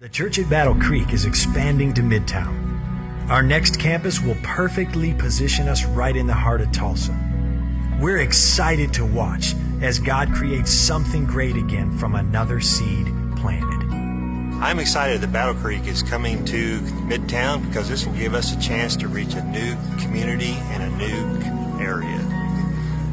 The church at Battle Creek is expanding to Midtown. Our next campus will perfectly position us right in the heart of Tulsa. We're excited to watch as God creates something great again from another seed planted. I'm excited that Battle Creek is coming to Midtown because this will give us a chance to reach a new community and a new area.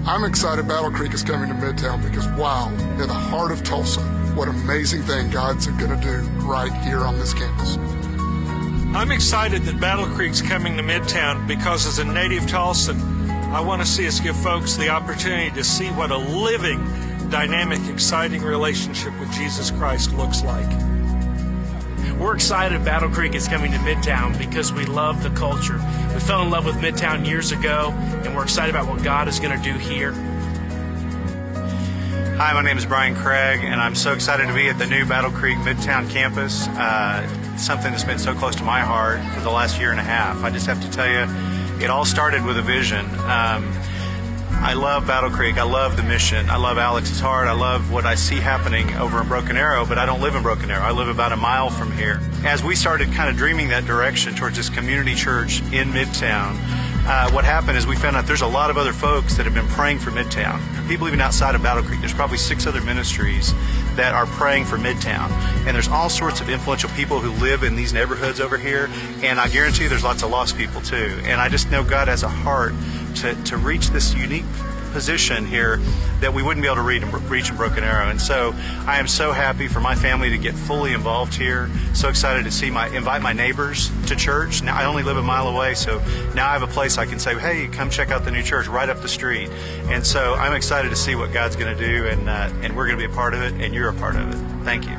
I'm excited Battle Creek is coming to Midtown because, wow, in the heart of Tulsa, what amazing thing God's going to do right here on this campus. I'm excited that Battle Creek's coming to Midtown because as a native Tulsan, I want to see us give folks the opportunity to see what a living, dynamic, exciting relationship with Jesus Christ looks like. We're excited Battle Creek is coming to Midtown because we love the culture. We fell in love with Midtown years ago, and we're excited about what God is going to do here. Hi, my name is Brian Craig, and I'm so excited to be at the new Battle Creek Midtown campus. Uh, something that's been so close to my heart for the last year and a half. I just have to tell you, it all started with a vision. Um, I love Battle Creek. I love the mission. I love Alex's heart. I love what I see happening over in Broken Arrow, but I don't live in Broken Arrow. I live about a mile from here. As we started kind of dreaming that direction towards this community church in Midtown, uh, what happened is we found out there's a lot of other folks that have been praying for Midtown. People even outside of Battle Creek. There's probably six other ministries that are praying for Midtown. And there's all sorts of influential people who live in these neighborhoods over here. And I guarantee there's lots of lost people too. And I just know God has a heart to, to reach this unique position here that we wouldn't be able to reach, reach in Broken Arrow. And so I am so happy for my family to get fully involved here. So excited to see my invite my neighbors to church. Now I only live a mile away, so now I have a place I can say, "Hey, come check out the new church right up the street." And so I'm excited to see what God's going to do, and uh, and we're going to be a part of it, and you're a part of it. Thank you.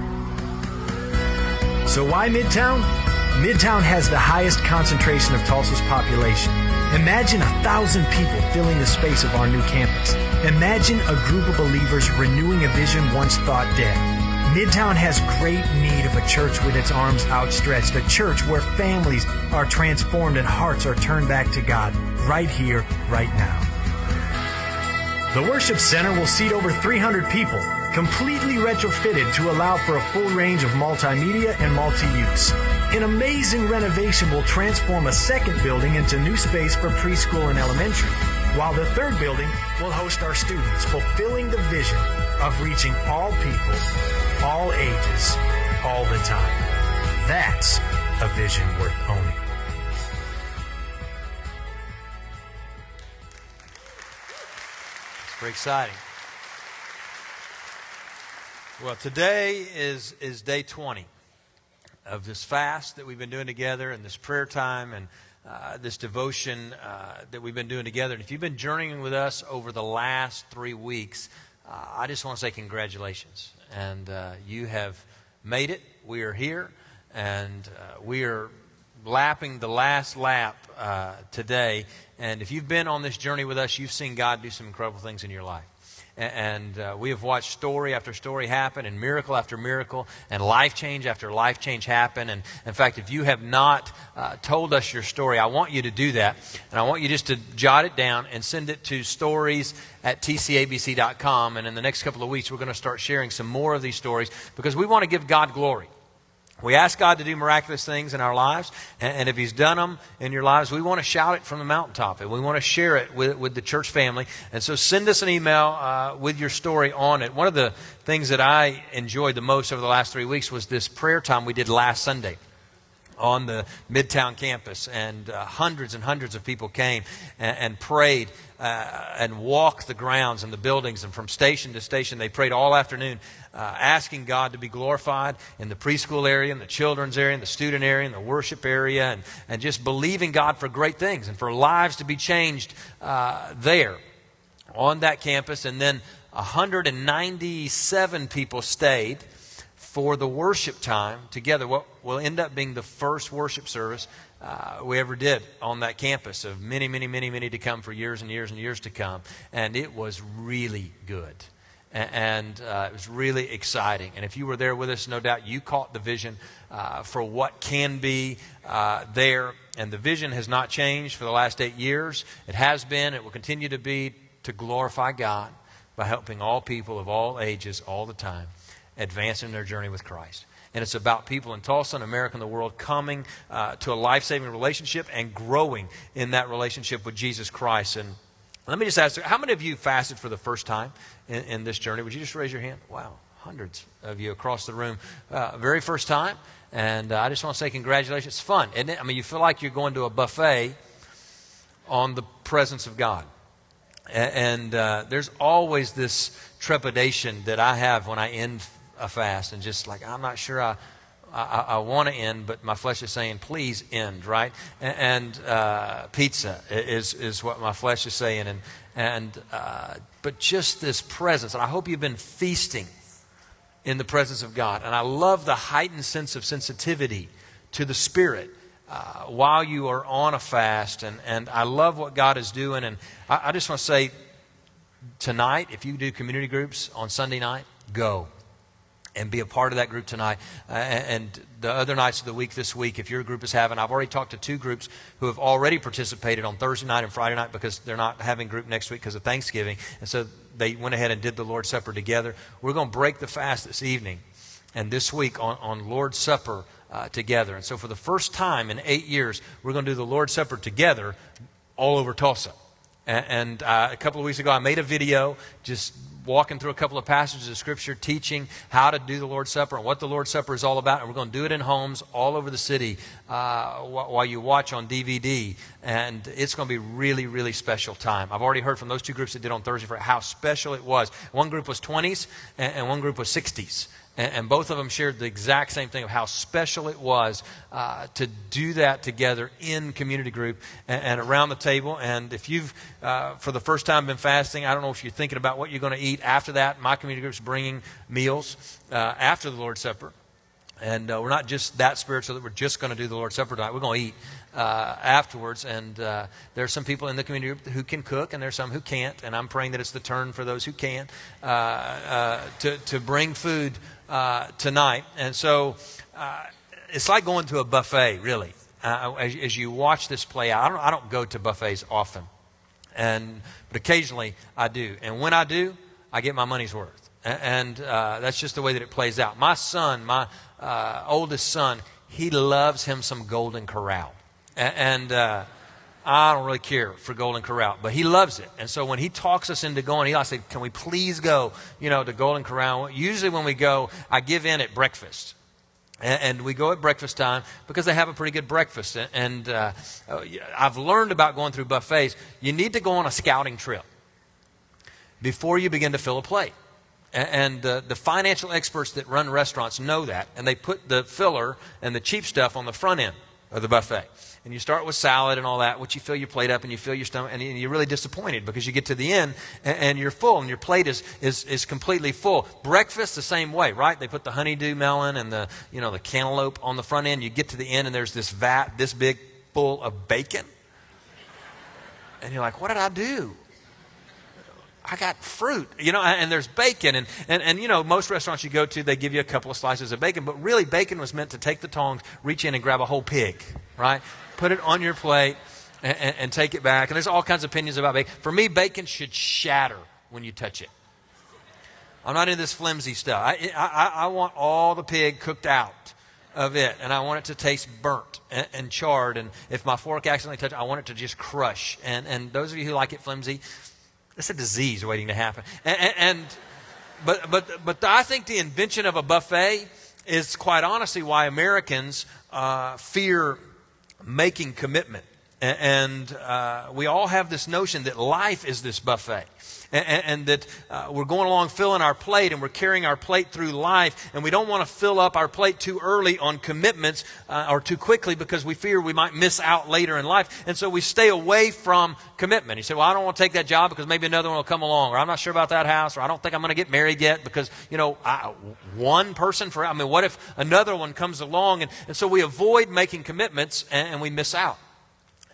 So why Midtown? Midtown has the highest concentration of Tulsa's population. Imagine a thousand people filling the space of our new campus. Imagine a group of believers renewing a vision once thought dead. Midtown has great need of a church with its arms outstretched, a church where families are transformed and hearts are turned back to God right here, right now. The Worship Center will seat over 300 people, completely retrofitted to allow for a full range of multimedia and multi-use. An amazing renovation will transform a second building into new space for preschool and elementary, while the third building will host our students, fulfilling the vision of reaching all people, all ages, all the time. That's a vision worth owning. It's very exciting. Well, today is, is day 20 of this fast that we've been doing together and this prayer time and uh, this devotion uh, that we've been doing together. And if you've been journeying with us over the last three weeks, uh, I just want to say congratulations. And uh, you have made it. We are here, and uh, we are lapping the last lap uh, today. And if you've been on this journey with us, you've seen God do some incredible things in your life. And uh, we have watched story after story happen, and miracle after miracle, and life change after life change happen. And in fact, if you have not uh, told us your story, I want you to do that. And I want you just to jot it down and send it to stories at tcabc.com. And in the next couple of weeks, we're going to start sharing some more of these stories because we want to give God glory. We ask God to do miraculous things in our lives, and, if He's done them in your lives, we want to shout it from the mountaintop, and we want to share it with, with the church family. And so send us an email uh, with your story on it. One of the things that I enjoyed the most over the last three weeks was this prayer time we did last Sunday on the Midtown campus, and uh, hundreds and hundreds of people came and, and prayed uh, and walked the grounds and the buildings, and from station to station, they prayed all afternoon, uh, asking God to be glorified in the preschool area, in the children's area, in the student area, in the worship area, and, and just believing God for great things and for lives to be changed uh, there on that campus. And then 197 people stayed for the worship time together, what will end up being the first worship service uh, we ever did on that campus of many, many, many, many to come for years and years and years to come. And it was really good. And uh, it was really exciting. And if you were there with us, no doubt you caught the vision uh, for what can be uh, there. And the vision has not changed for the last eight years. It has been, it will continue to be to glorify God by helping all people of all ages all the time advance in their journey with Christ. And it's about people in Tulsa and America and the world coming uh, to a life saving relationship and growing in that relationship with Jesus Christ. And let me just ask how many of you fasted for the first time in, in this journey? Would you just raise your hand? Wow, hundreds of you across the room. Uh, very first time. And uh, I just want to say congratulations. It's fun, isn't it? I mean, you feel like you're going to a buffet on the presence of God. And uh, there's always this trepidation that I have when I end a fast and just like, I'm not sure I, I, I want to end, but my flesh is saying, please end, right? And, uh, pizza is, is what my flesh is saying. And, and, uh, but just this presence, and I hope you've been feasting in the presence of God. And I love the heightened sense of sensitivity to the Spirit uh, while you are on a fast. And, and I love what God is doing. And I, I just want to say tonight, if you do community groups on Sunday night, go and be a part of that group tonight. Uh, and the other nights of the week this week, if your group is having, I've already talked to two groups who have already participated on Thursday night and Friday night because they're not having group next week because of Thanksgiving. And so they went ahead and did the Lord's Supper together. We're going to break the fast this evening and this week on, on Lord's Supper uh, together. And so, for the first time in eight years, we're going to do the Lord's Supper together all over Tulsa. And, and uh, a couple of weeks ago, I made a video just walking through a couple of passages of Scripture, teaching how to do the Lord's Supper and what the Lord's Supper is all about. And we're going to do it in homes all over the city uh, while you watch on DVD. And it's going to be really, really special time. I've already heard from those two groups that did on Thursday for how special it was. One group was 20s and, and one group was 60s. And, and, both of them shared the exact same thing of how special it was uh, to do that together in community group and, and around the table. And if you've, uh, for the first time, been fasting, I don't know if you're thinking about what you're going to eat after that. My community group's bringing meals uh, after the Lord's Supper. And uh, we're not just that spiritual that we're just going to do the Lord's Supper tonight. We're going to eat uh, afterwards. And uh, there are some people in the community who can cook, and there are some who can't. And I'm praying that it's the turn for those who can uh, uh, to, to bring food uh, tonight. And so uh, it's like going to a buffet, really, uh, as, as, you watch this play out. I don't, I don't go to buffets often, and, but occasionally I do. And when I do, I get my money's worth. And, and uh, that's just the way that it plays out. My son, my uh, oldest son, he loves him some Golden Corral. And. I don't really care for Golden Corral, but he loves it. And so when he talks us into going, he I say, "Can we please go, you know, to Golden Corral?" Usually when we go, I give in at breakfast. And, we go at breakfast time because they have a pretty good breakfast. And uh, uh I've learned about going through buffets. You need to go on a scouting trip before you begin to fill a plate. And uh, the financial experts that run restaurants know that. And they put the filler and the cheap stuff on the front end of the buffet and you start with salad and all that, which you fill your plate up and you fill your stomach, and you're really disappointed because you get to the end and, and you're full and your plate is, is, is completely full. Breakfast, the same way, right? They put the honeydew melon and the, you know, the cantaloupe on the front end. You get to the end and there's this vat this big full of bacon. And you're like, what did I do? I got fruit, you know, and there's bacon. And, and, and, you know, most restaurants you go to, they give you a couple of slices of bacon, but really, bacon was meant to take the tongs, reach in and grab a whole pig, right? Put it on your plate, and, and, and take it back. And there's all kinds of opinions about bacon. For me, bacon should shatter when you touch it. I'm not into this flimsy stuff. I, I, I want all the pig cooked out of it, and I want it to taste burnt and, and, charred. And if my fork accidentally touches, I want it to just crush. And, and those of you who like it flimsy, it's a disease waiting to happen. And, and, but but but I think the invention of a buffet is quite honestly why Americans uh, fear making commitment. And uh, we all have this notion that life is this buffet. And, and that uh, we're going along filling our plate and we're carrying our plate through life. And we don't want to fill up our plate too early on commitments uh, or too quickly because we fear we might miss out later in life. And so we stay away from commitment. You say, Well, I don't want to take that job because maybe another one will come along. Or I'm not sure about that house. Or I don't think I'm going to get married yet because, you know, I, one person for, I mean, what if another one comes along? And, and so we avoid making commitments and, and we miss out.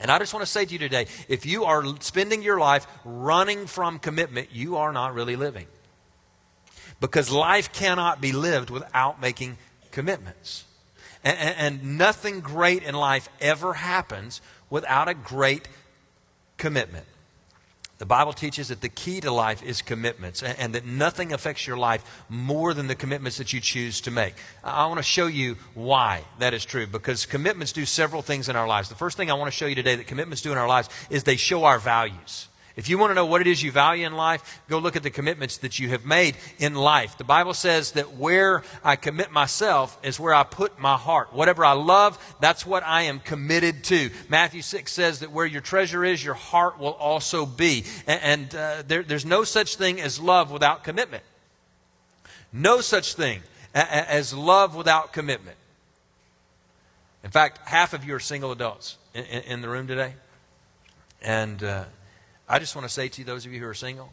And I just want to say to you today if you are spending your life running from commitment, you are not really living. Because life cannot be lived without making commitments. And, and, and nothing great in life ever happens without a great commitment. The Bible teaches that the key to life is commitments and, and that nothing affects your life more than the commitments that you choose to make. I want to show you why that is true because commitments do several things in our lives. The first thing I want to show you today that commitments do in our lives is they show our values. If you want to know what it is you value in life, go look at the commitments that you have made in life. The Bible says that where I commit myself is where I put my heart. Whatever I love, that's what I am committed to. Matthew 6 says that where your treasure is, your heart will also be. And, and uh, there, there's no such thing as love without commitment. No such thing as love without commitment. In fact, half of you are single adults in, in, in the room today. And. Uh, I just want to say to those of you who are single,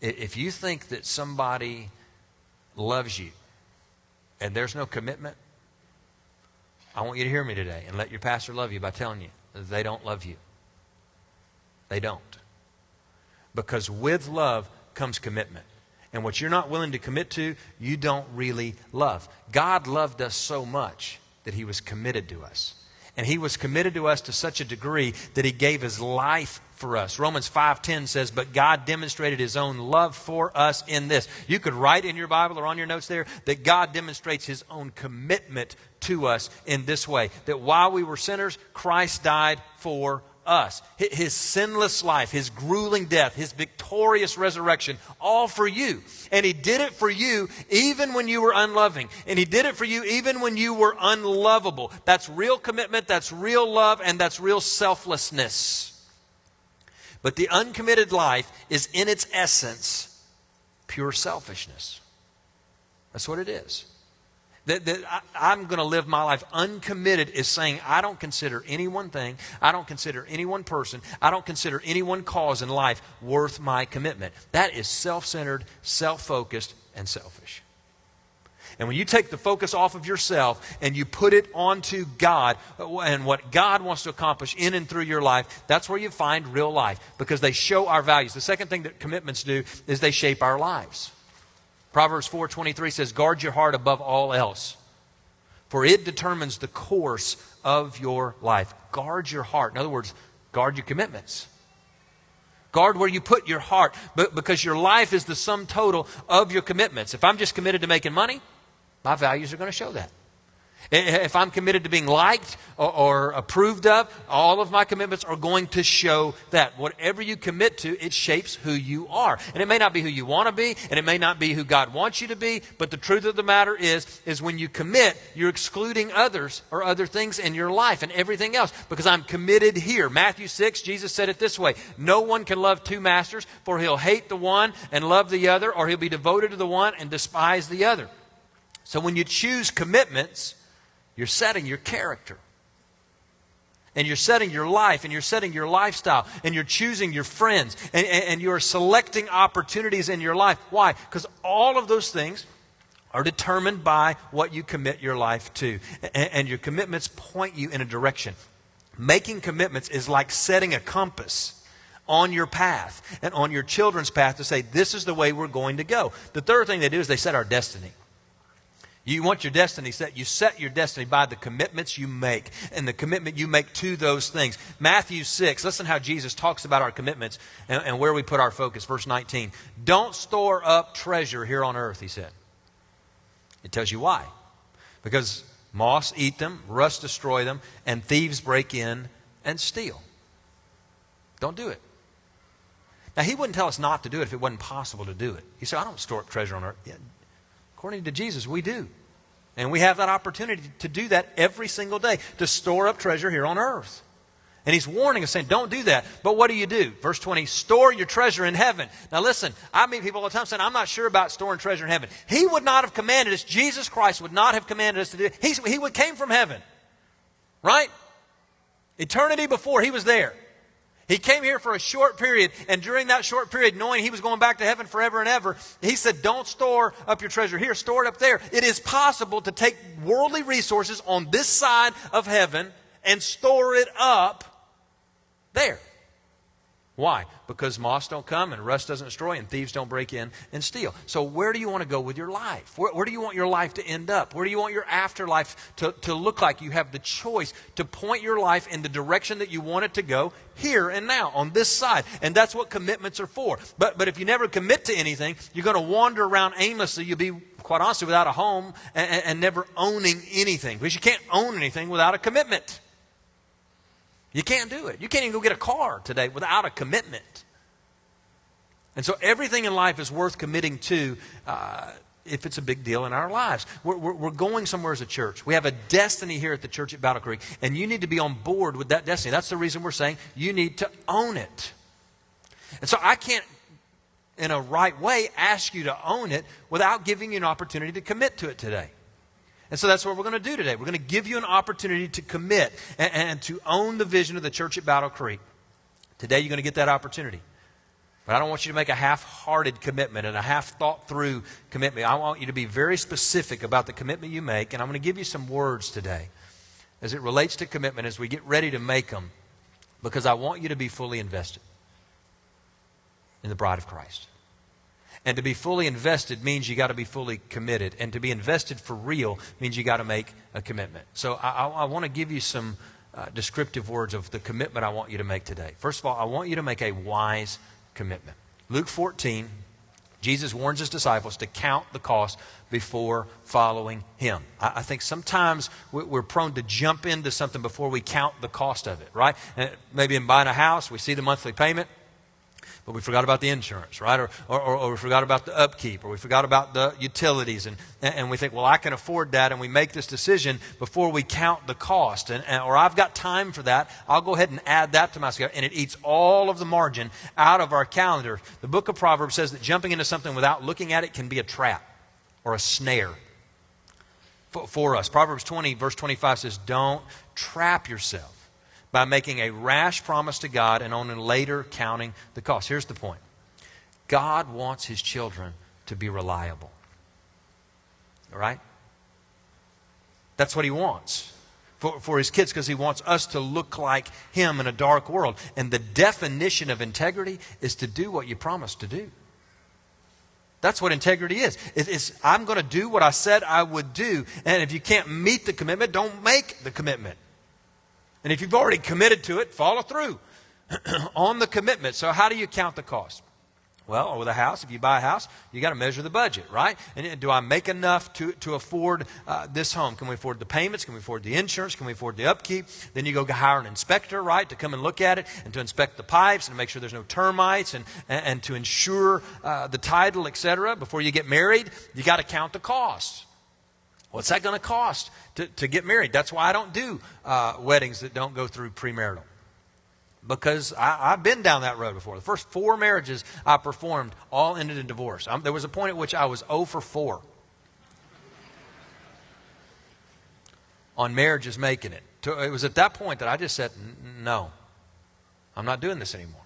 if you think that somebody loves you and there's no commitment, I want you to hear me today and let your pastor love you by telling you they don't love you. They don't. Because with love comes commitment. And what you're not willing to commit to, you don't really love. God loved us so much that he was committed to us. And he was committed to us to such a degree that he gave his life for us. Romans 5:10 says, "But God demonstrated his own love for us in this." You could write in your Bible or on your notes there that God demonstrates his own commitment to us in this way, that while we were sinners, Christ died for us. His sinless life, his grueling death, his victorious resurrection, all for you. And he did it for you even when you were unloving. And he did it for you even when you were unlovable. That's real commitment, that's real love, and that's real selflessness. But the uncommitted life is in its essence pure selfishness. That's what it is. That, that I, am going to live my life uncommitted is saying I don't consider any one thing, I don't consider any one person, I don't consider any one cause in life worth my commitment. That is self centered, self focused, and selfish. And when you take the focus off of yourself and you put it onto God and what God wants to accomplish in and through your life, that's where you find real life because they show our values. The second thing that commitments do is they shape our lives. Proverbs 4:23 says, "Guard your heart above all else, for it determines the course of your life." Guard your heart. In other words, guard your commitments. Guard where you put your heart because your life is the sum total of your commitments. If I'm just committed to making money, my values are going to show that. If I'm committed to being liked or, or, approved of, all of my commitments are going to show that. Whatever you commit to, it shapes who you are. And it may not be who you want to be, and it may not be who God wants you to be, but the truth of the matter is, is when you commit, you're excluding others or other things in your life and everything else because I'm committed here. Matthew 6, Jesus said it this way No one can love two masters, for he'll hate the one and love the other, or he'll be devoted to the one and despise the other. So when you choose commitments, you're setting your character. And you're setting your life and you're setting your lifestyle and you're choosing your friends and, and, and you're selecting opportunities in your life. Why? Because all of those things are determined by what you commit your life to. And, and your commitments point you in a direction. Making commitments is like setting a compass on your path and on your children's path to say, this is the way we're going to go. The third thing they do is they set our destiny. You want your destiny set. You set your destiny by the commitments you make and the commitment you make to those things. Matthew 6, listen how Jesus talks about our commitments and, and where we put our focus. Verse 19. Don't store up treasure here on earth, he said. It tells you why. Because moths eat them, rust destroy them, and thieves break in and steal. Don't do it. Now, he wouldn't tell us not to do it if it wasn't possible to do it. He said, I don't store up treasure on earth. Yeah, according to Jesus, we do. And we have that opportunity to do that every single day, to store up treasure here on earth. And he's warning us, saying, don't do that. But what do you do? Verse 20, store your treasure in heaven. Now listen, I meet people all the time saying, I'm not sure about storing treasure in heaven. He would not have commanded us, Jesus Christ would not have commanded us to do it. He's, he came from heaven. Right? Eternity before, he was there. He came here for a short period, and during that short period, knowing he was going back to heaven forever and ever, he said, Don't store up your treasure here, store it up there. It is possible to take worldly resources on this side of heaven and store it up there. Why? Because moths don't come and rust doesn't destroy and thieves don't break in and steal. So, where do you want to go with your life? Where, where, do you want your life to end up? Where do you want your afterlife to, to look like? You have the choice to point your life in the direction that you want it to go here and now on this side. And that's what commitments are for. But, but if you never commit to anything, you're going to wander around aimlessly. You'll be, quite honestly, without a home and, and never owning anything. Because you can't own anything without a commitment. You can't do it. You can't even go get a car today without a commitment. And so everything in life is worth committing to uh, if it's a big deal in our lives. We're, we're, we're, going somewhere as a church. We have a destiny here at the church at Battle Creek, and you need to be on board with that destiny. That's the reason we're saying you need to own it. And so I can't, in a right way, ask you to own it without giving you an opportunity to commit to it today. And so that's what we're going to do today. We're going to give you an opportunity to commit and, and, to own the vision of the church at Battle Creek. Today, you're going to get that opportunity. But I don't want you to make a half hearted commitment and a half thought through commitment. I want you to be very specific about the commitment you make. And I'm going to give you some words today as it relates to commitment as we get ready to make them because I want you to be fully invested in the bride of Christ. And to be fully invested means you got to be fully committed. And to be invested for real means you got to make a commitment. So I, I, I want to give you some uh, descriptive words of the commitment I want you to make today. First of all, I want you to make a wise commitment. Luke 14, Jesus warns his disciples to count the cost before following him. I, I think sometimes we're prone to jump into something before we count the cost of it, right? Maybe in buying a house, we see the monthly payment but we forgot about the insurance, right? Or, or, or, we forgot about the upkeep, or we forgot about the utilities. And, and we think, well, I can afford that, and we make this decision before we count the cost. And, or I've got time for that. I'll go ahead and add that to my schedule. And it eats all of the margin out of our calendar. The book of Proverbs says that jumping into something without looking at it can be a trap or a snare for, for us. Proverbs 20, verse 25 says, Don't trap yourself by making a rash promise to God and only later counting the cost. Here's the point God wants his children to be reliable. All right? That's what he wants for, for his kids because he wants us to look like him in a dark world. And the definition of integrity is to do what you promised to do. That's what integrity is. It's, I'm going to do what I said I would do. And if you can't meet the commitment, don't make the commitment. And if you've already committed to it, follow through on the commitment. So, how do you count the cost? Well, with a house, if you buy a house, you got to measure the budget, right? And do I make enough to, to afford uh, this home? Can we afford the payments? Can we afford the insurance? Can we afford the upkeep? Then you go hire an inspector, right, to come and look at it and to inspect the pipes and make sure there's no termites and, and, and to ensure uh, the title, etc. Before you get married, you got to count the costs. What's that going to cost to, to get married? That's why I don't do uh, weddings that don't go through premarital. Because I, have been down that road before. The first four marriages I performed all ended in divorce. I'm, there was a point at which I was 0 for 4 on marriages making it. It was at that point that I just said, no, I'm not doing this anymore.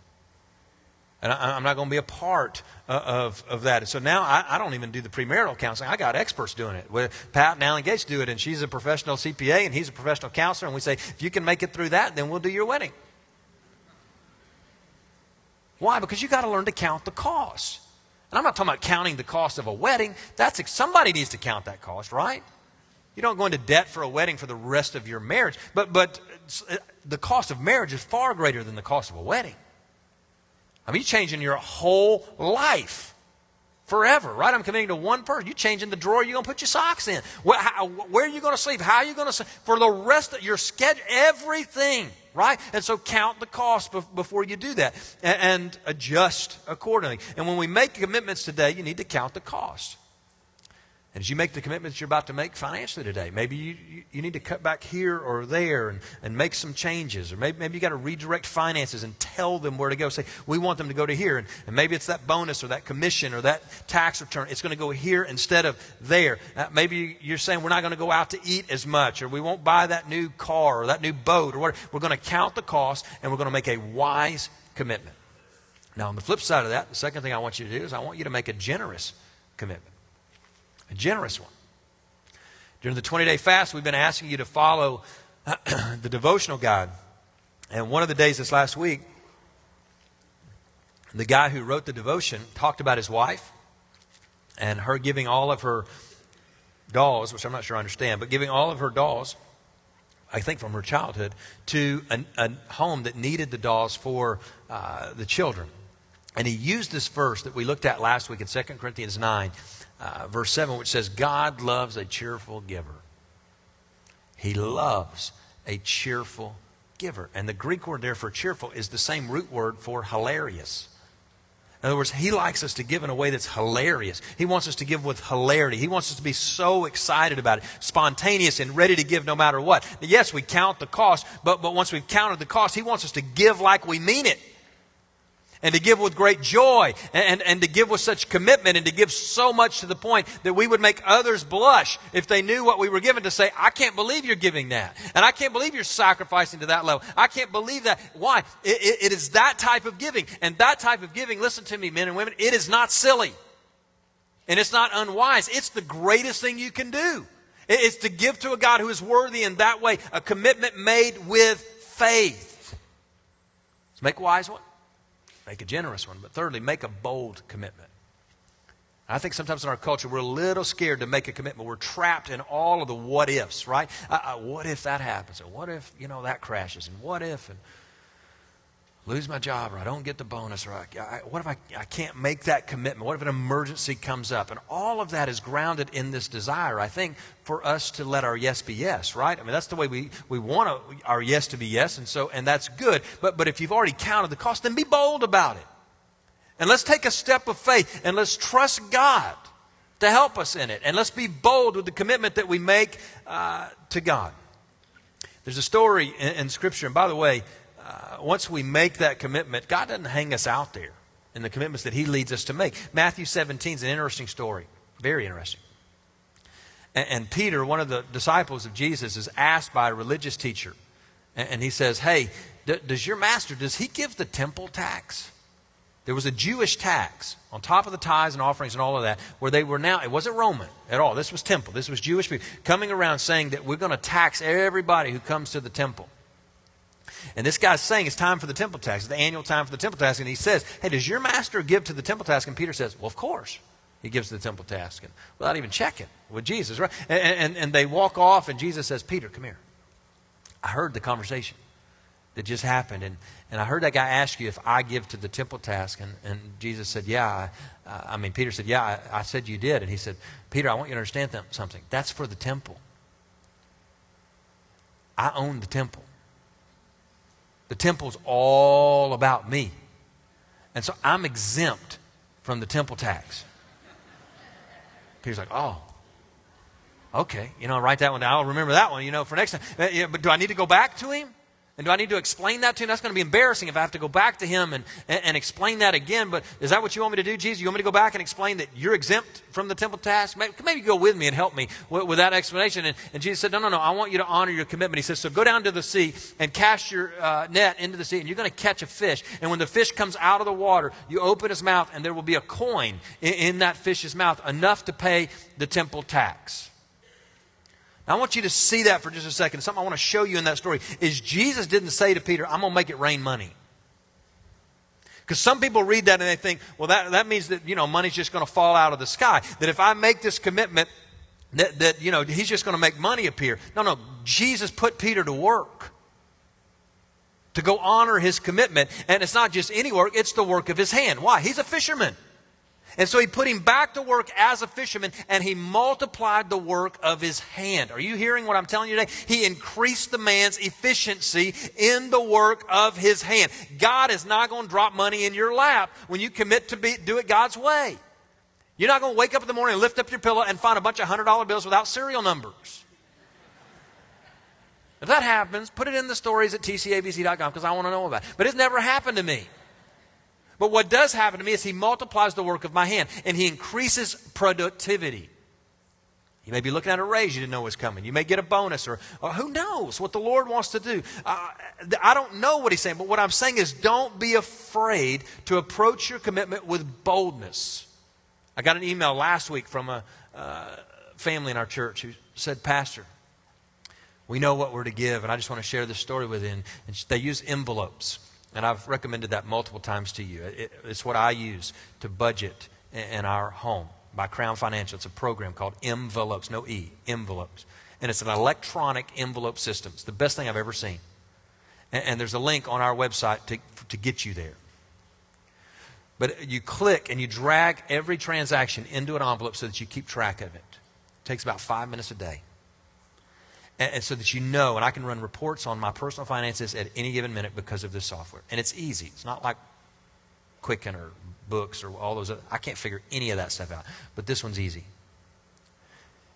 And I, am not going to be a part uh, of, of that. so now I, I, don't even do the premarital counseling. I got experts doing it. Pat and Alan Gates do it, and she's a professional CPA, and he's a professional counselor. And we say, if you can make it through that, then we'll do your wedding. Why? Because you got to learn to count the cost. And I'm not talking about counting the cost of a wedding. That's somebody needs to count that cost, right? You don't go into debt for a wedding for the rest of your marriage. But but uh, the cost of marriage is far greater than the cost of a wedding. I mean, you're changing your whole life forever, right? I'm committing to one person. You're changing the drawer you're going to put your socks in. Where, how, where are you going to sleep? How are you going to sleep? For the rest of your schedule, everything, right? And so count the cost before you do that and, and adjust accordingly. And when we make commitments today, you need to count the cost. And as you make the commitments you're about to make financially today, maybe you, you, need to cut back here or there and, and make some changes. Or maybe, maybe you got to redirect finances and tell them where to go. Say, we want them to go to here. And, and maybe it's that bonus or that commission or that tax return. It's going to go here instead of there. Uh, maybe you're saying we're not going to go out to eat as much or we won't buy that new car or that new boat or whatever. We're going to count the cost and we're going to make a wise commitment. Now, on the flip side of that, the second thing I want you to do is I want you to make a generous commitment a generous one. During the 20 day fast, we've been asking you to follow the devotional guide. And one of the days this last week, the guy who wrote the devotion talked about his wife and her giving all of her dolls, which I'm not sure I understand, but giving all of her dolls, I think from her childhood, to a, a home that needed the dolls for uh, the children. And he used this verse that we looked at last week in 2 Corinthians 9, uh, verse 7, which says, God loves a cheerful giver. He loves a cheerful giver. And the Greek word there for cheerful is the same root word for hilarious. In other words, he likes us to give in a way that's hilarious. He wants us to give with hilarity. He wants us to be so excited about it, spontaneous and ready to give no matter what. Yes, we count the cost, but, but once we've counted the cost, he wants us to give like we mean it and to give with great joy and, and, and, to give with such commitment and to give so much to the point that we would make others blush if they knew what we were given to say, I can't believe you're giving that. And I can't believe you're sacrificing to that level. I can't believe that. Why? It, it, it is that type of giving. And that type of giving, listen to me, men and women, it is not silly. And it's not unwise. It's the greatest thing you can do. It's to give to a God who is worthy in that way, a commitment made with faith. Let's make a wise one. Make a generous one. But thirdly, make a bold commitment. I think sometimes in our culture, we're a little scared to make a commitment. We're trapped in all of the what ifs, right? Uh, uh, what if that happens? And what if, you know, that crashes? And what if? And lose my job or I don't get the bonus or I, I, what if I, I can't make that commitment? What if an emergency comes up? And all of that is grounded in this desire, I think, for us to let our yes be yes, right? I mean, that's the way we, we want our yes to be yes, and so, and that's good. But, but if you've already counted the cost, then be bold about it. And let's take a step of faith and let's trust God to help us in it. And let's be bold with the commitment that we make uh, to God. There's a story in, in Scripture, and by the way, uh, once we make that commitment, God doesn't hang us out there in the commitments that He leads us to make. Matthew 17 is an interesting story, very interesting. And, and Peter, one of the disciples of Jesus, is asked by a religious teacher, and, and he says, "Hey, d- does your master does he give the temple tax?" There was a Jewish tax on top of the tithes and offerings and all of that, where they were now, it wasn't Roman at all. This was temple. This was Jewish people coming around saying that we're going to tax everybody who comes to the temple. And this guy's saying it's time for the temple tax. The annual time for the temple tax. And he says, Hey, does your master give to the temple tax? And Peter says, Well, of course. He gives to the temple tax. And without even checking with Jesus, right? And, and, and they walk off, and Jesus says, Peter, come here. I heard the conversation that just happened. And, and I heard that guy ask you if I give to the temple tax. And, and Jesus said, Yeah. I, I mean, Peter said, Yeah, I, I, said you did. And he said, Peter, I want you to understand something. That's for the temple. I own the temple. The temple's all about me. And so I'm exempt from the temple tax. Peter's like, oh, okay. You know, I'll write that one down. I'll remember that one, you know, for next time. Uh, but do I need to go back to him? And do I need to explain that to him? That's going to be embarrassing if I have to go back to him and, and, and, explain that again. But is that what you want me to do, Jesus? You want me to go back and explain that you're exempt from the temple tax? Maybe, maybe go with me and help me with, with that explanation. And, and, Jesus said, No, no, no. I want you to honor your commitment. He says, So go down to the sea and cast your uh, net into the sea, and you're going to catch a fish. And when the fish comes out of the water, you open his mouth, and there will be a coin in, in that fish's mouth, enough to pay the temple tax. I want you to see that for just a second. Something I want to show you in that story is Jesus didn't say to Peter, I'm going to make it rain money. Because some people read that and they think, well, that, that means that, you know, money's just going to fall out of the sky. That if I make this commitment, that, that you know, he's just going to make money appear. No, no. Jesus put Peter to work to go honor his commitment. And it's not just any work, it's the work of his hand. Why? He's a fisherman. And so he put him back to work as a fisherman and he multiplied the work of his hand. Are you hearing what I'm telling you today? He increased the man's efficiency in the work of his hand. God is not going to drop money in your lap when you commit to be, do it God's way. You're not going to wake up in the morning and lift up your pillow and find a bunch of $100 bills without serial numbers. If that happens, put it in the stories at tcabc.com because I want to know about it. But it's never happened to me. But what does happen to me is He multiplies the work of my hand and He increases productivity. You may be looking at a raise you didn't know was coming. You may get a bonus, or, or who knows what the Lord wants to do. Uh, I don't know what He's saying, but what I'm saying is don't be afraid to approach your commitment with boldness. I got an email last week from a uh, family in our church who said, Pastor, we know what we're to give, and I just want to share this story with you. And they use envelopes And I've recommended that multiple times to you. It, it's what I use to budget in, in our home by Crown Financial. It's a program called Mvelopes, no E, Mvelopes. And it's an electronic envelope system. It's the best thing I've ever seen. And, and there's a link on our website to, to get you there. But you click and you drag every transaction into an envelope so that you keep track of it. It takes about five minutes a day. And, and so that you know, and I can run reports on my personal finances at any given minute because of this software. And it's easy. It's not like Quicken or books or all those other, I can't figure any of that stuff out. But this one's easy.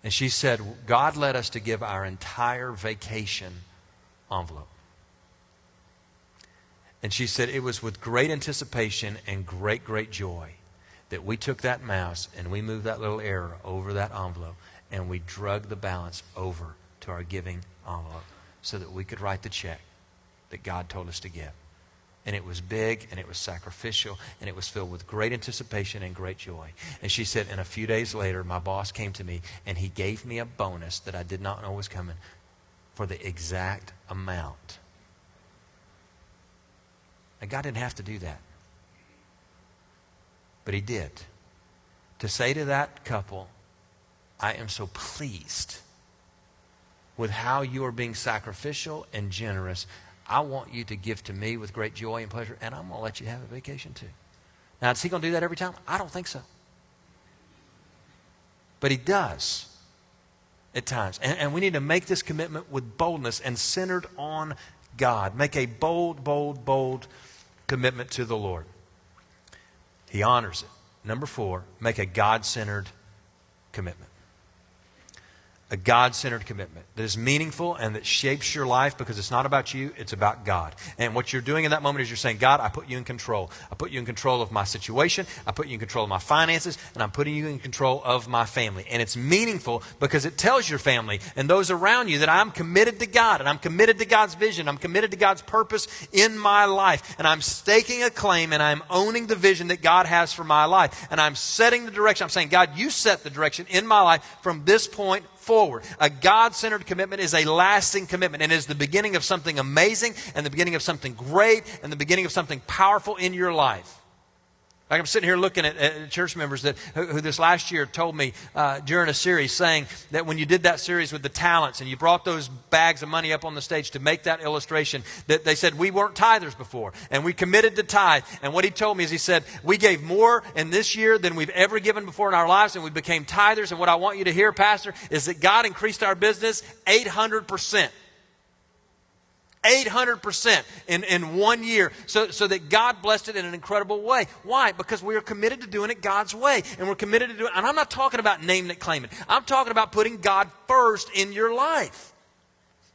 And she said, God led us to give our entire vacation envelope. And she said it was with great anticipation and great, great joy that we took that mouse and we moved that little error over that envelope and we drug the balance over to our giving envelope so that we could write the check that God told us to give. And it was big and it was sacrificial and it was filled with great anticipation and great joy. And she said, and a few days later, my boss came to me and he gave me a bonus that I did not know was coming for the exact amount and God didn't have to do that. But He did. To say to that couple, I am so pleased with how you are being sacrificial and generous. I want you to give to me with great joy and pleasure, and I'm going to let you have a vacation too. Now, is he going to do that every time? I don't think so. But he does at times. And, and we need to make this commitment with boldness and centered on God. Make a bold, bold, bold commitment to the Lord. He honors it. Number four, make a God centered commitment a God centered commitment that is meaningful and that shapes your life because it's not about you, it's about God. And what you're doing in that moment is you're saying, God, I put you in control. I put you in control of my situation, I put you in control of my finances, and I'm putting you in control of my family. And it's meaningful because it tells your family and those around you that I'm committed to God and I'm committed to God's vision, I'm committed to God's purpose in my life, and I'm staking a claim and I'm owning the vision that God has for my life. And I'm setting the direction. I'm saying, God, you set the direction in my life from this point forward. A God centered commitment is a lasting commitment and is the beginning of something amazing and the beginning of something great and the beginning of something powerful in your life. Like I'm sitting here looking at, at church members that who, who, this last year told me uh, during a series saying that when you did that series with the talents and you brought those bags of money up on the stage to make that illustration, that they said we weren't tithers before and we committed to tithe. And what he told me is he said we gave more in this year than we've ever given before in our lives, and we became tithers. And what I want you to hear, Pastor, is that God increased our business 800 percent. 800% in, in one year so, so that God blessed it in an incredible way. Why? Because we are committed to doing it God's way. And we're committed to doing it. And I'm not talking about naming it, claiming it. I'm talking about putting God first in your life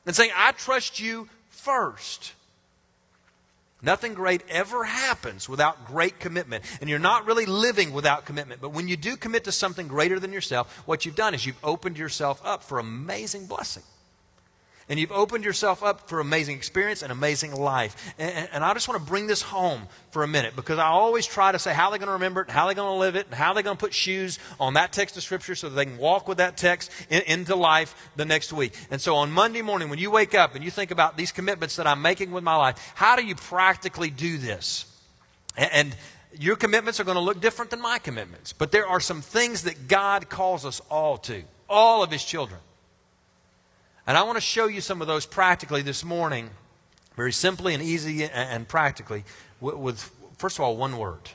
and saying, I trust you first. Nothing great ever happens without great commitment. And you're not really living without commitment. But when you do commit to something greater than yourself, what you've done is you've opened yourself up for amazing blessing and you've opened yourself up for amazing experience and amazing life. And, and, I just want to bring this home for a minute because I always try to say how they're going to remember it, how they're going to live it, and how they're going to put shoes on that text of Scripture so that they can walk with that text in, into life the next week. And so on Monday morning, when you wake up and you think about these commitments that I'm making with my life, how do you practically do this? and, and your commitments are going to look different than my commitments. But there are some things that God calls us all to, all of His children. And I want to show you some of those practically this morning, very simply and easy and practically, with, first of all, one word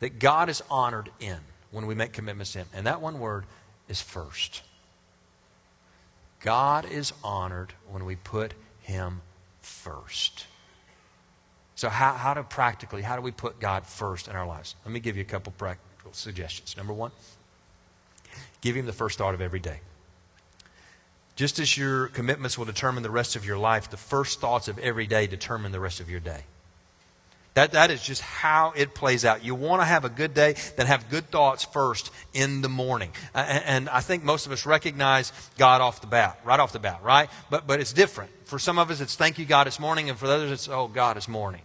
that God is honored in when we make commitments to Him. And that one word is first. God is honored when we put Him first. So, how, how do practically, how do we put God first in our lives? Let me give you a couple practical suggestions. Number one, give Him the first thought of every day. Just as your commitments will determine the rest of your life, the first thoughts of every day determine the rest of your day. That, that is just how it plays out. You want to have a good day, then have good thoughts first in the morning. And, and, I think most of us recognize God off the bat, right off the bat, right? But, but it's different. For some of us, it's thank you, God, it's morning. And for others, it's oh, God, it's morning.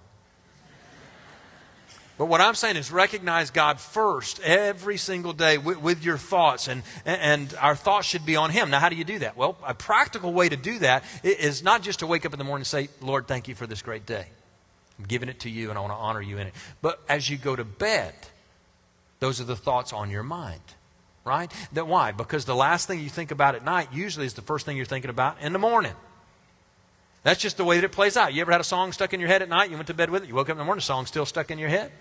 But what I'm saying is recognize God first every single day with, with, your thoughts, and, and our thoughts should be on Him. Now, how do you do that? Well, a practical way to do that is not just to wake up in the morning and say, Lord, thank you for this great day. I'm giving it to you and I want to honor you in it. But as you go to bed, those are the thoughts on your mind. Right? That why? Because the last thing you think about at night usually is the first thing you're thinking about in the morning. That's just the way that it plays out. You ever had a song stuck in your head at night? You went to bed with it. You woke up in the morning, the song's still stuck in your head.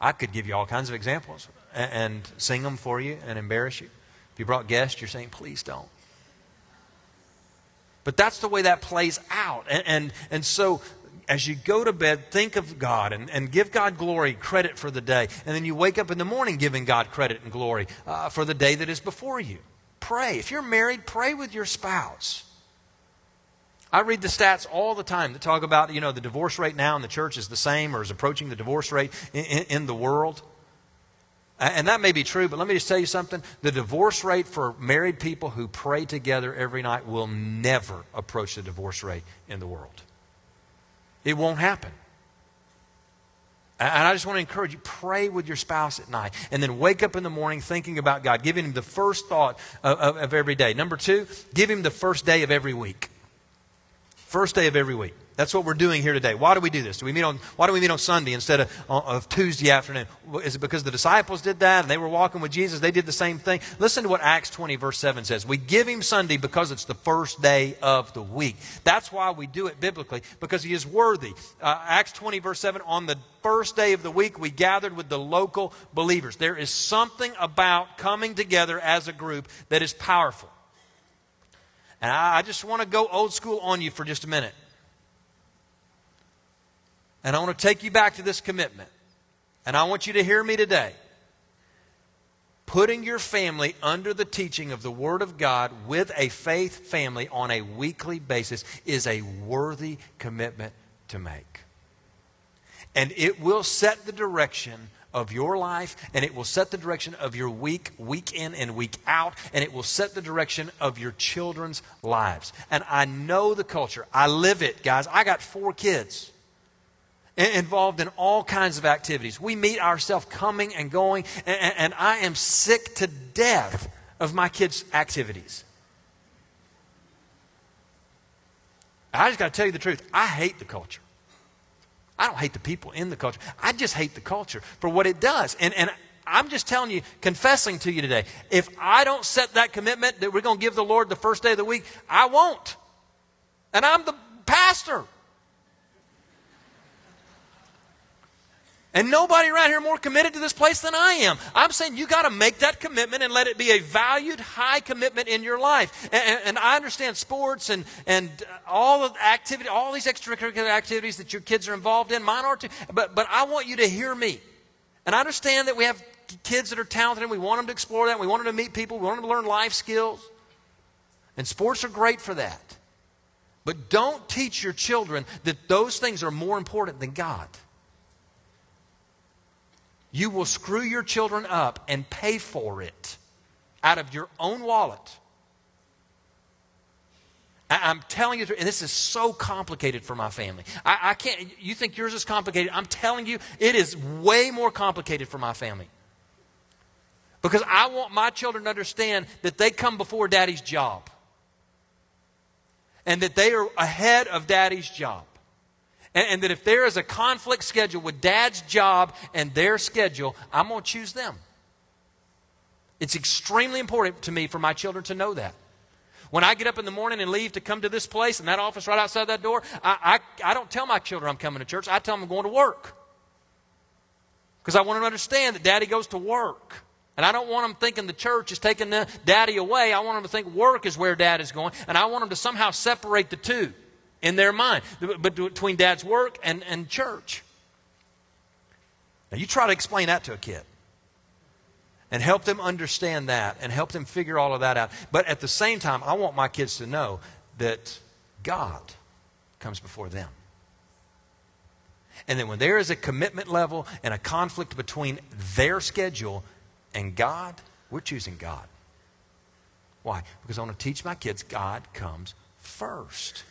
I could give you all kinds of examples and, and sing them for you and embarrass you. If you brought guests, you're saying, please don't. But that's the way that plays out. And, and, and so as you go to bed, think of God and, and give God glory, credit for the day. And then you wake up in the morning giving God credit and glory uh, for the day that is before you. Pray. If you're married, pray with your spouse. I read the stats all the time that talk about, you know, the divorce rate now in the church is the same or is approaching the divorce rate in, in, in the world. And that may be true, but let me just tell you something. The divorce rate for married people who pray together every night will never approach the divorce rate in the world. It won't happen. And I just want to encourage you pray with your spouse at night and then wake up in the morning thinking about God, giving him the first thought of, of, of every day. Number two, give him the first day of every week. First day of every week. That's what we're doing here today. Why do we do this? Do we meet on, why do we meet on Sunday instead of, of Tuesday afternoon? Is it because the disciples did that and they were walking with Jesus? They did the same thing. Listen to what Acts 20, verse 7 says. We give him Sunday because it's the first day of the week. That's why we do it biblically, because he is worthy. Uh, Acts 20, verse 7 on the first day of the week, we gathered with the local believers. There is something about coming together as a group that is powerful. And I, I just want to go old school on you for just a minute. And I want to take you back to this commitment. And I want you to hear me today. Putting your family under the teaching of the Word of God with a faith family on a weekly basis is a worthy commitment to make. And it will set the direction of your life, and it will set the direction of your week, week in and week out, and it will set the direction of your children's lives. And I know the culture. I live it, guys. I got four kids involved in all kinds of activities. We meet ourselves coming and going, and, and I am sick to death of my kids' activities. I just got to tell you the truth. I hate the culture. I don't hate the people in the culture. I just hate the culture for what it does. And, and I'm just telling you, confessing to you today, if I don't set that commitment that we're going to give the Lord the first day of the week, I won't. And I'm the pastor. And nobody around here more committed to this place than I am. I'm saying you got to make that commitment and let it be a valued, high commitment in your life. And, and, I understand sports and, and all the activity, all these extracurricular activities that your kids are involved in. Mine are too. But, but I want you to hear me. And I understand that we have kids that are talented and we want them to explore that. we want them to meet people. We want them to learn life skills. And sports are great for that. But don't teach your children that those things are more important than God you will screw your children up and pay for it out of your own wallet. I'm telling you, and this is so complicated for my family. I, I, can't, you think yours is complicated? I'm telling you, it is way more complicated for my family. Because I want my children to understand that they come before daddy's job. And that they are ahead of daddy's job. And, and that if there is a conflict schedule with dad's job and their schedule, I'm going to choose them. It's extremely important to me for my children to know that. When I get up in the morning and leave to come to this place and that office right outside that door, I, I, I don't tell my children I'm coming to church. I tell them I'm going to work. Because I want them to understand that daddy goes to work. And I don't want them thinking the church is taking the daddy away. I want them to think work is where dad is going. And I want them to somehow separate the two in their mind but between dad's work and, and church. Now, you try to explain that to a kid and help them understand that and help them figure all of that out. But at the same time, I want my kids to know that God comes before them. And then when there is a commitment level and a conflict between their schedule and God, we're choosing God. Why? Because I want to teach my kids God comes first.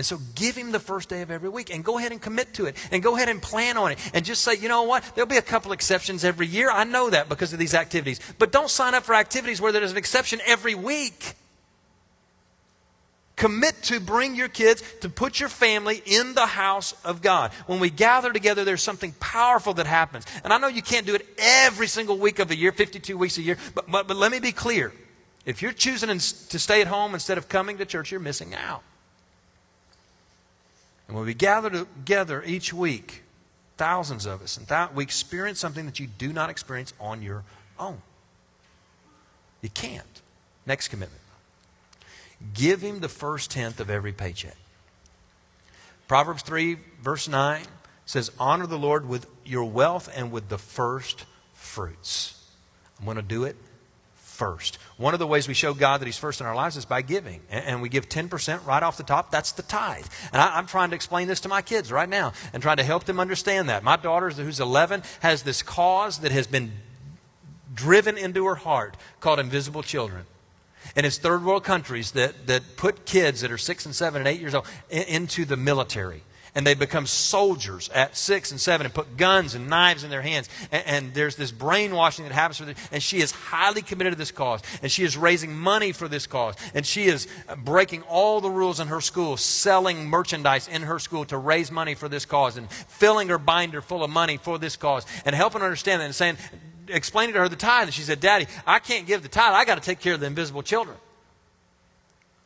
And so give him the first day of every week and go ahead and commit to it and go ahead and plan on it and just say, you know what? There'll be a couple exceptions every year. I know that because of these activities. But don't sign up for activities where there's an exception every week. Commit to bring your kids, to put your family in the house of God. When we gather together, there's something powerful that happens. And I know you can't do it every single week of the year, 52 weeks a year, but, but, but let me be clear. If you're choosing to stay at home instead of coming to church, you're missing out. And when we gather together each week, thousands of us, and th- we experience something that you do not experience on your own. You can't. Next commitment give him the first tenth of every paycheck. Proverbs 3, verse 9 says, Honor the Lord with your wealth and with the first fruits. I'm going to do it first. One of the ways we show God that He's first in our lives is by giving. And we give 10% right off the top. That's the tithe. And I, am trying to explain this to my kids right now and trying to help them understand that. My daughter, who's 11, has this cause that has been driven into her heart called Invisible Children. And it's third world countries that, that put kids that are six and seven and eight years old in, into the military and they become soldiers at six and seven and put guns and knives in their hands. And, and, there's this brainwashing that happens for them. And she is highly committed to this cause. And she is raising money for this cause. And she is breaking all the rules in her school, selling merchandise in her school to raise money for this cause and filling her binder full of money for this cause and helping her understand that and saying, explaining to her the tithe. And she said, Daddy, I can't give the tithe. I got to take care of the invisible children.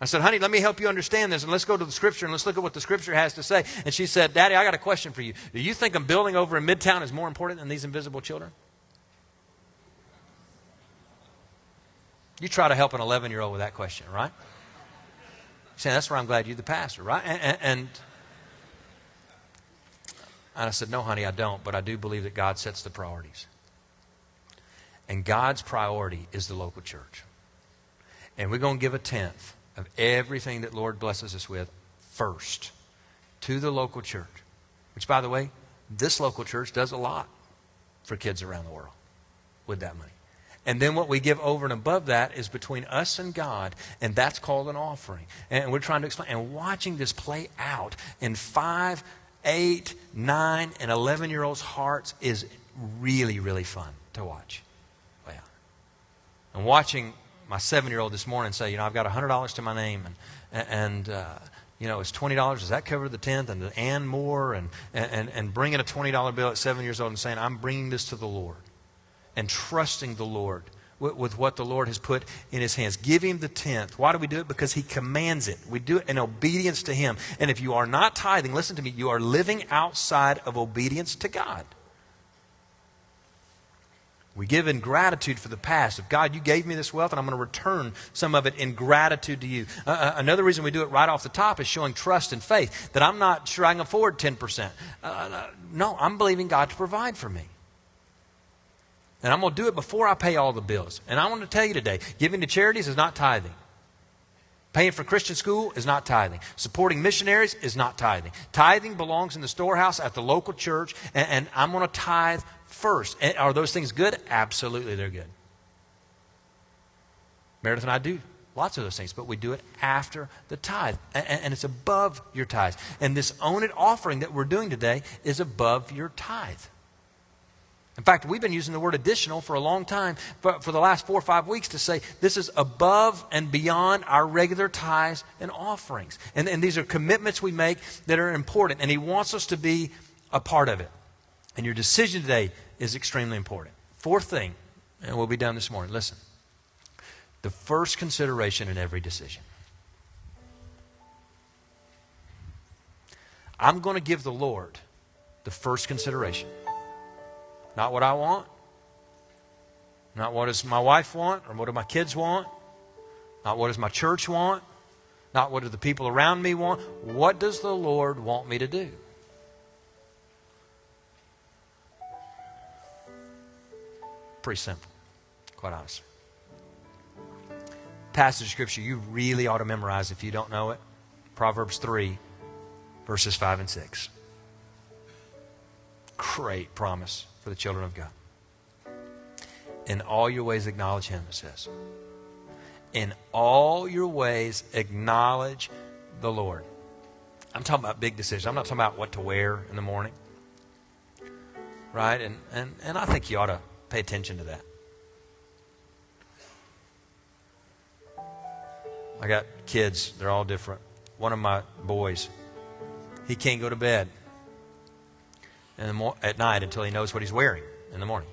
I said, honey, let me help you understand this, and let's go to the scripture and let's look at what the scripture has to say. And she said, Daddy, I got a question for you. Do you think a building over in Midtown is more important than these invisible children? You try to help an 11 year old with that question, right? Saying, that's why I'm glad you're the pastor, right? And, and, and I said, No, honey, I don't, but I do believe that God sets the priorities. And God's priority is the local church. And we're going to give a tenth of everything that Lord blesses us with first to the local church. Which, by the way, this local church does a lot for kids around the world with that money. And then what we give over and above that is between us and God, and that's called an offering. And we're trying to explain. And watching this play out in five, eight, nine, and 11 year olds' hearts is really, really fun to watch. Well, and watching my seven year old this morning and say, you know, I've got $100 to my name and, and uh, you know, it's $20. Does that cover the tenth? And, and more and, and, and bringing a $20 bill at seven years old and saying, I'm bringing this to the Lord and trusting the Lord with, with what the Lord has put in his hands. Give him the tenth. Why do we do it? Because he commands it. We do it in obedience to him. And if you are not tithing, listen to me, you are living outside of obedience to God. We give in gratitude for the past. If God, you gave me this wealth, and I'm going to return some of it in gratitude to you. Uh, uh, another reason we do it right off the top is showing trust and faith that I'm not sure I can afford 10%. Uh, uh, no, I'm believing God to provide for me. And I'm going to do it before I pay all the bills. And I want to tell you today giving to charities is not tithing. Paying for Christian school is not tithing. Supporting missionaries is not tithing. Tithing belongs in the storehouse at the local church, and, and I'm going to tithe first. And are those things good? Absolutely, they're good. Meredith and I do lots of those things, but we do it after the tithe. And, and, it's above your tithe. And this own it offering that we're doing today is above your tithe. In fact, we've been using the word additional for a long time, for, for the last four or five weeks, to say this is above and beyond our regular tithes and offerings. And, and these are commitments we make that are important, and He wants us to be a part of it. And your decision today is extremely important. Fourth thing, and we'll be done this morning. Listen. The first consideration in every decision. I'm going to give the Lord the first consideration. Not what I want, not what does my wife want, or what do my kids want, not what does my church want, not what do the people around me want. What does the Lord want me to do? Pretty simple, quite honestly. Passage of Scripture you really ought to memorize if you don't know it. Proverbs 3, verses 5 and 6. Great promise for the children of God. In all your ways, acknowledge Him, it says. In all your ways, acknowledge the Lord. I'm talking about big decisions. I'm not talking about what to wear in the morning. Right? And, and, and I think you ought to Pay attention to that. I got kids, they're all different. One of my boys, he can't go to bed mo- at night until he knows what he's wearing in the morning.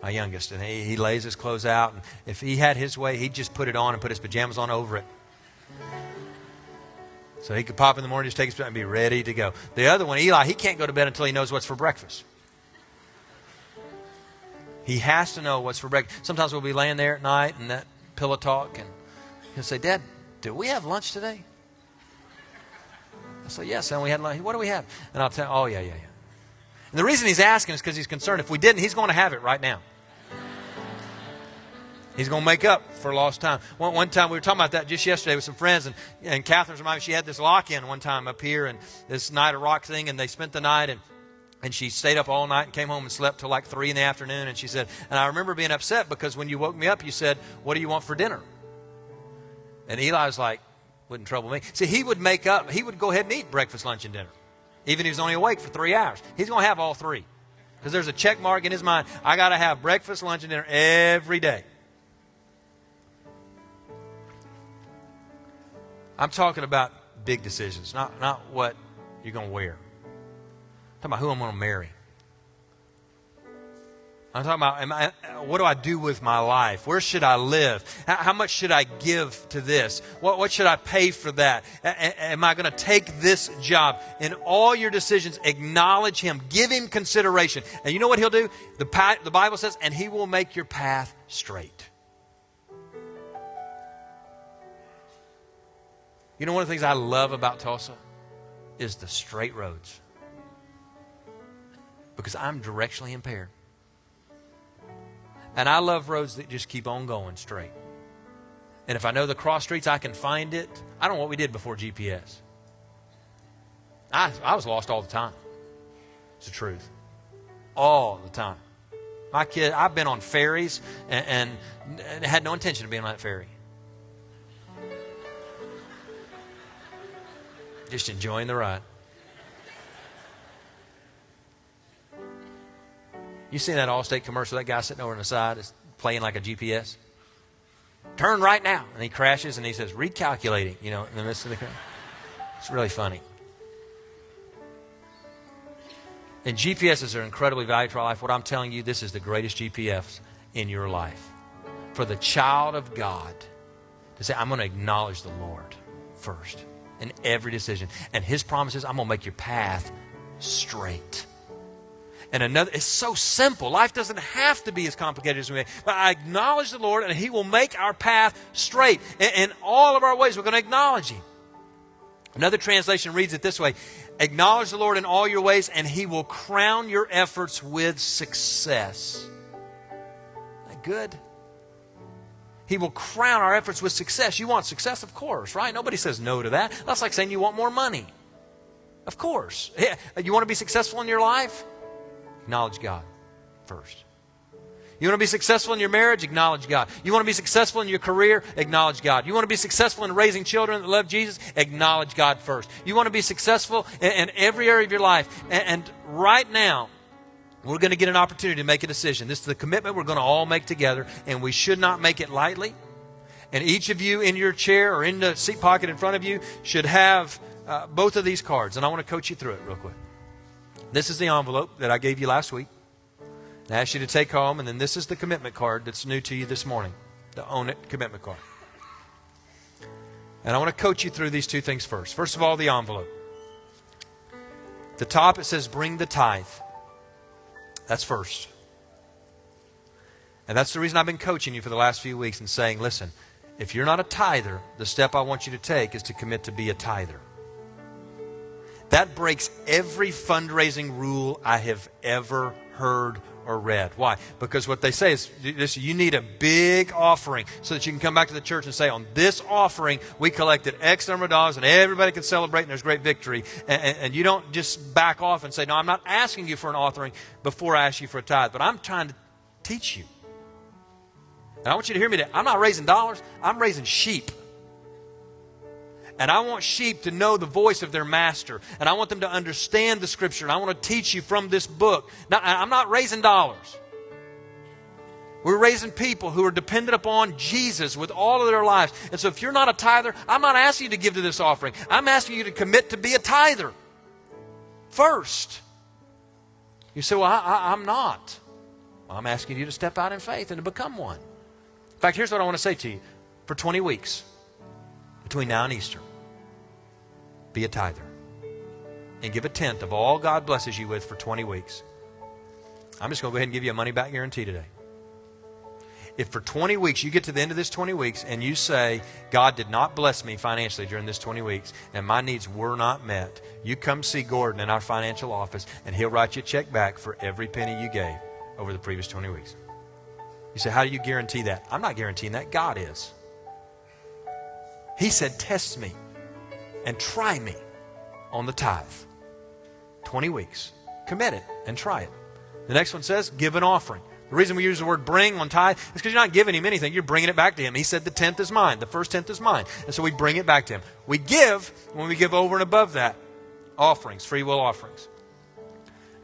My youngest, and he, he lays his clothes out, and if he had his way, he'd just put it on and put his pajamas on over it. So he could pop in the morning, just take his and be ready to go. The other one, Eli, he can't go to bed until he knows what's for breakfast. He has to know what's for breakfast. Sometimes we'll be laying there at night and that pillow talk, and he'll say, Dad, do we have lunch today? I say, Yes, and we had lunch. What do we have? And I'll tell Oh, yeah, yeah, yeah. And the reason he's asking is because he's concerned. If we didn't, he's going to have it right now. He's going to make up for lost time. One, one time we were talking about that just yesterday with some friends, and, and Catherine's reminded me she had this lock in one time up here, and this night of rock thing, and they spent the night, and and she stayed up all night and came home and slept till like three in the afternoon. And she said, and I remember being upset because when you woke me up, you said, "What do you want for dinner?" And Eli was like, "Wouldn't trouble me." See, he would make up. He would go ahead and eat breakfast, lunch, and dinner, even if he was only awake for three hours. He's going to have all three because there's a check mark in his mind. I got to have breakfast, lunch, and dinner every day. I'm talking about big decisions, not not what you're going to wear. I'm talking about who I'm going to marry. I'm talking about I, what do I do with my life? Where should I live? How, how much should I give to this? What, what should I pay for that? A, am I going to take this job? In all your decisions, acknowledge Him. Give Him consideration. And you know what He'll do? The, the Bible says, and He will make your path straight. You know, one of the things I love about Tulsa is the straight roads because I'm directionally impaired. And I love roads that just keep on going straight. And if I know the cross streets, I can find it. I don't know what we did before GPS. I, I was lost all the time. It's the truth. All the time. My kid, I've been on ferries and, and, and had no intention of being on that ferry. Just enjoying the ride. You seen that Allstate commercial? That guy sitting over on the side is playing like a GPS. Turn right now, and he crashes, and he says, "Recalculating." You know, in the midst of the crash. It's really funny. And GPSs are incredibly valuable to our life. What I'm telling you, this is the greatest GPS in your life. For the child of God to say, I'm going to acknowledge the Lord first in every decision. And His promises, I'm going to make your path straight and another. It's so simple. Life doesn't have to be as complicated as we make. But I acknowledge the Lord, and He will make our path straight. In, in all of our ways, we're going to acknowledge Him. Another translation reads it this way Acknowledge the Lord in all your ways, and He will crown your efforts with success. That good? He will crown our efforts with success. You want success? Of course, right? Nobody says no to that. That's like saying you want more money. Of course. You want to be successful in your life? Acknowledge God first. You want to be successful in your marriage? Acknowledge God. You want to be successful in your career? Acknowledge God. You want to be successful in raising children that love Jesus? Acknowledge God first. You want to be successful in, in every area of your life. And, and right now, we're going to get an opportunity to make a decision. This is the commitment we're going to all make together, and we should not make it lightly. And each of you in your chair or in the seat pocket in front of you should have uh, both of these cards. And I want to coach you through it real quick. This is the envelope that I gave you last week. I asked you to take home, and then this is the commitment card that's new to you this morning the Own It commitment card. And I want to coach you through these two things first. First of all, the envelope. The top, it says, bring the tithe. That's first. And that's the reason I've been coaching you for the last few weeks and saying, listen, if you're not a tither, the step I want you to take is to commit to be a tither. That breaks every fundraising rule I have ever heard or read. Why? Because what they say is this, you need a big offering so that you can come back to the church and say, on this offering, we collected X number of dollars and everybody can celebrate and there's great victory. And, and, and you don't just back off and say, no, I'm not asking you for an offering before I ask you for a tithe, but I'm trying to teach you. And I want you to hear me today. I'm not raising dollars, I'm raising sheep. And I want sheep to know the voice of their master. And I want them to understand the scripture. And I want to teach you from this book. Now, I'm not raising dollars. We're raising people who are dependent upon Jesus with all of their lives. And so if you're not a tither, I'm not asking you to give to this offering. I'm asking you to commit to be a tither first. You say, Well, I, am not. Well, I'm asking you to step out in faith and to become one. In fact, here's what I want to say to you for 20 weeks between now and Easter be a tither and give a tenth of all God blesses you with for 20 weeks. I'm just going to go ahead and give you a money back guarantee today. If for 20 weeks you get to the end of this 20 weeks and you say, God did not bless me financially during this 20 weeks and my needs were not met, you come see Gordon in our financial office and he'll write you a check back for every penny you gave over the previous 20 weeks. You say, How do you guarantee that? I'm not guaranteeing that. God is. He said, Test me and try me on the tithe. 20 weeks. Commit it and try it. The next one says, Give an offering. The reason we use the word bring on tithe is because you're not giving him anything. You're bringing it back to him. He said the tenth is mine. The first tenth is mine. And so we bring it back to him. We give when we give over and above that offerings, free will offerings.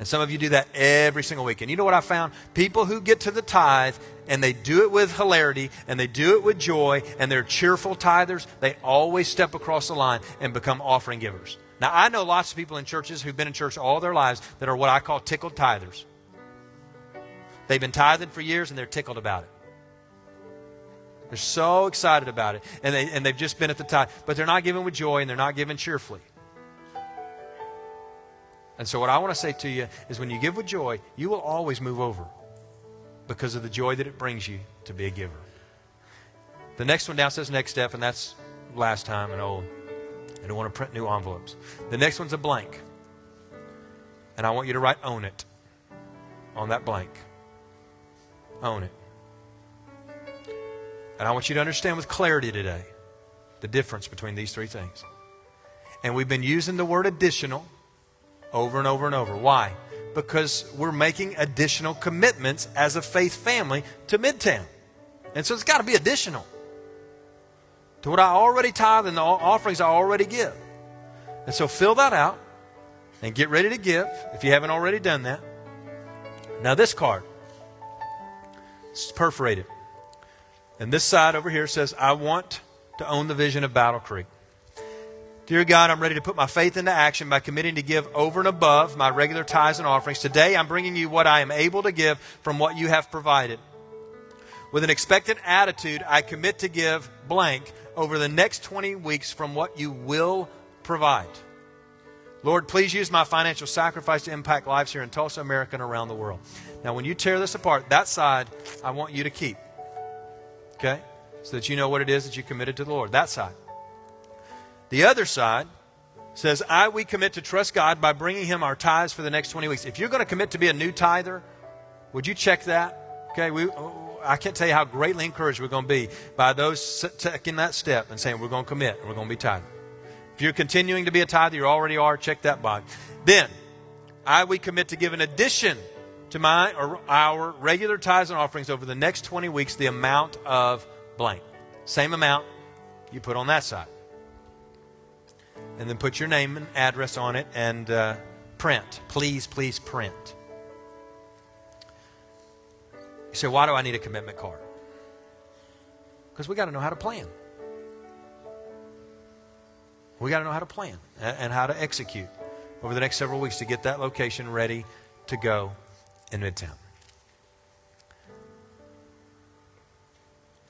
And some of you do that every single week. And you know what I found? People who get to the tithe and they do it with hilarity and they do it with joy and they're cheerful tithers, they always step across the line and become offering givers. Now, I know lots of people in churches who've been in church all their lives that are what I call tickled tithers. They've been tithing for years and they're tickled about it. They're so excited about it. And, they, and they've just been at the tithe. But they're not giving with joy and they're not giving cheerfully. And so, what I want to say to you is when you give with joy, you will always move over because of the joy that it brings you to be a giver. The next one down says next step, and that's last time and old. I don't want to print new envelopes. The next one's a blank. And I want you to write own it on that blank. Own it. And I want you to understand with clarity today the difference between these three things. And we've been using the word additional over and over and over. Why? Because we're making additional commitments as a faith family to Midtown. And so it's got to be additional to what I already tithe and the offerings I already give. And so fill that out and get ready to give if you haven't already done that. Now, this card, it's perforated. And this side over here says, I want to own the vision of Battle Creek. Dear God, I'm ready to put my faith into action by committing to give over and above my regular tithes and offerings. Today, I'm bringing you what I am able to give from what you have provided. With an expectant attitude, I commit to give blank over the next 20 weeks from what you will provide. Lord, please use my financial sacrifice to impact lives here in Tulsa, America, and around the world. Now, when you tear this apart, that side I want you to keep. Okay? So that you know what it is that you committed to the Lord. That side. The other side says, I, we commit to trust God by bringing Him our tithes for the next 20 weeks. If you're going to commit to be a new tither, would you check that? Okay, we, oh, I can't tell you how greatly encouraged we're going to be by those taking that step and saying, we're going to commit, and we're going to be tithing. If you're continuing to be a tither, you already are, check that box. Then, I, we commit to give an addition to my or our regular tithes and offerings over the next 20 weeks the amount of blank. Same amount you put on that side. And then put your name and address on it and uh, print. Please, please print. You say, why do I need a commitment card? Because we got to know how to plan. We got to know how to plan and how to execute over the next several weeks to get that location ready to go in Midtown.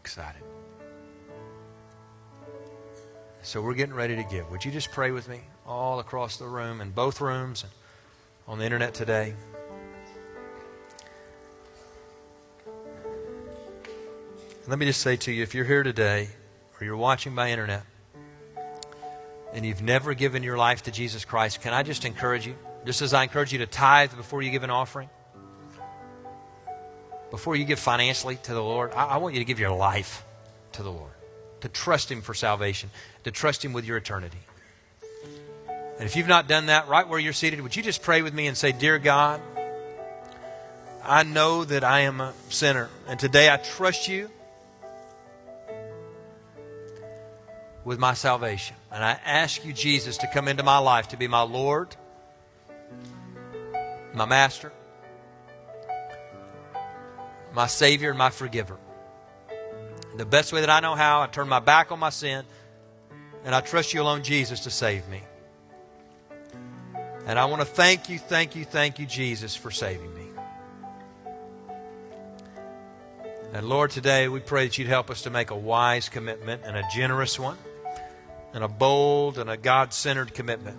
Excited. So we're getting ready to give. Would you just pray with me all across the room, in both rooms, and on the internet today? Let me just say to you if you're here today or you're watching by internet and you've never given your life to Jesus Christ, can I just encourage you? Just as I encourage you to tithe before you give an offering, before you give financially to the Lord, I, I want you to give your life to the Lord, to trust Him for salvation, to trust Him with your eternity. And if you've not done that, right where you're seated, would you just pray with me and say, Dear God, I know that I am a sinner, and today I trust you with my salvation. And I ask you, Jesus, to come into my life to be my Lord, my Master, my Savior and my forgiver. The best way that I know how, I turn my back on my sin and I trust you alone, Jesus, to save me. And I want to thank you, thank you, thank you, Jesus, for saving me. And Lord, today we pray that you'd help us to make a wise commitment and a generous one, and a bold and a God centered commitment.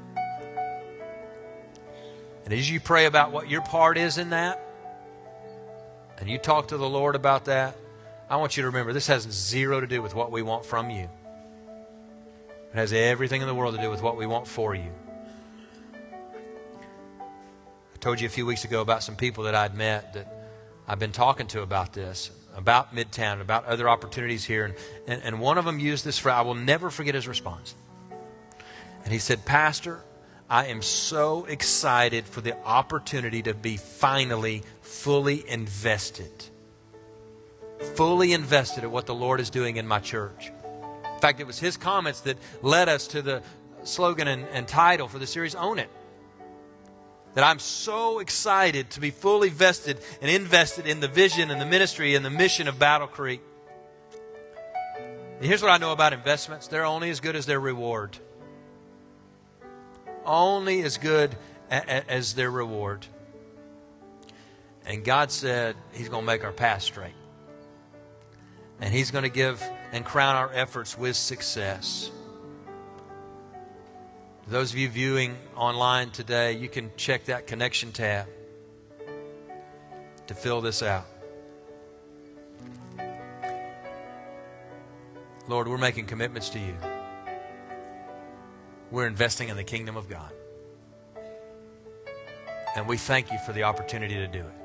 And as you pray about what your part is in that, and you talk to the Lord about that, I want you to remember this has zero to do with what we want from you. It has everything in the world to do with what we want for you. I told you a few weeks ago about some people that I'd met that I've been talking to about this about Midtown, about other opportunities here. And, and, and one of them used this phrase. I will never forget his response. And he said, Pastor, I am so excited for the opportunity to be finally fully invested. Fully invested at what the Lord is doing in my church. In fact, it was his comments that led us to the slogan and, and title for the series, Own It that I'm so excited to be fully vested and invested in the vision and the ministry and the mission of Battle Creek. And here's what I know about investments they're only as good as their reward. Only as good as their reward. And God said He's going to make our path straight. And He's going to give and crown our efforts with success. Those of you viewing online today, you can check that connection tab to fill this out. Lord, we're making commitments to you. We're investing in the kingdom of God. And we thank you for the opportunity to do it.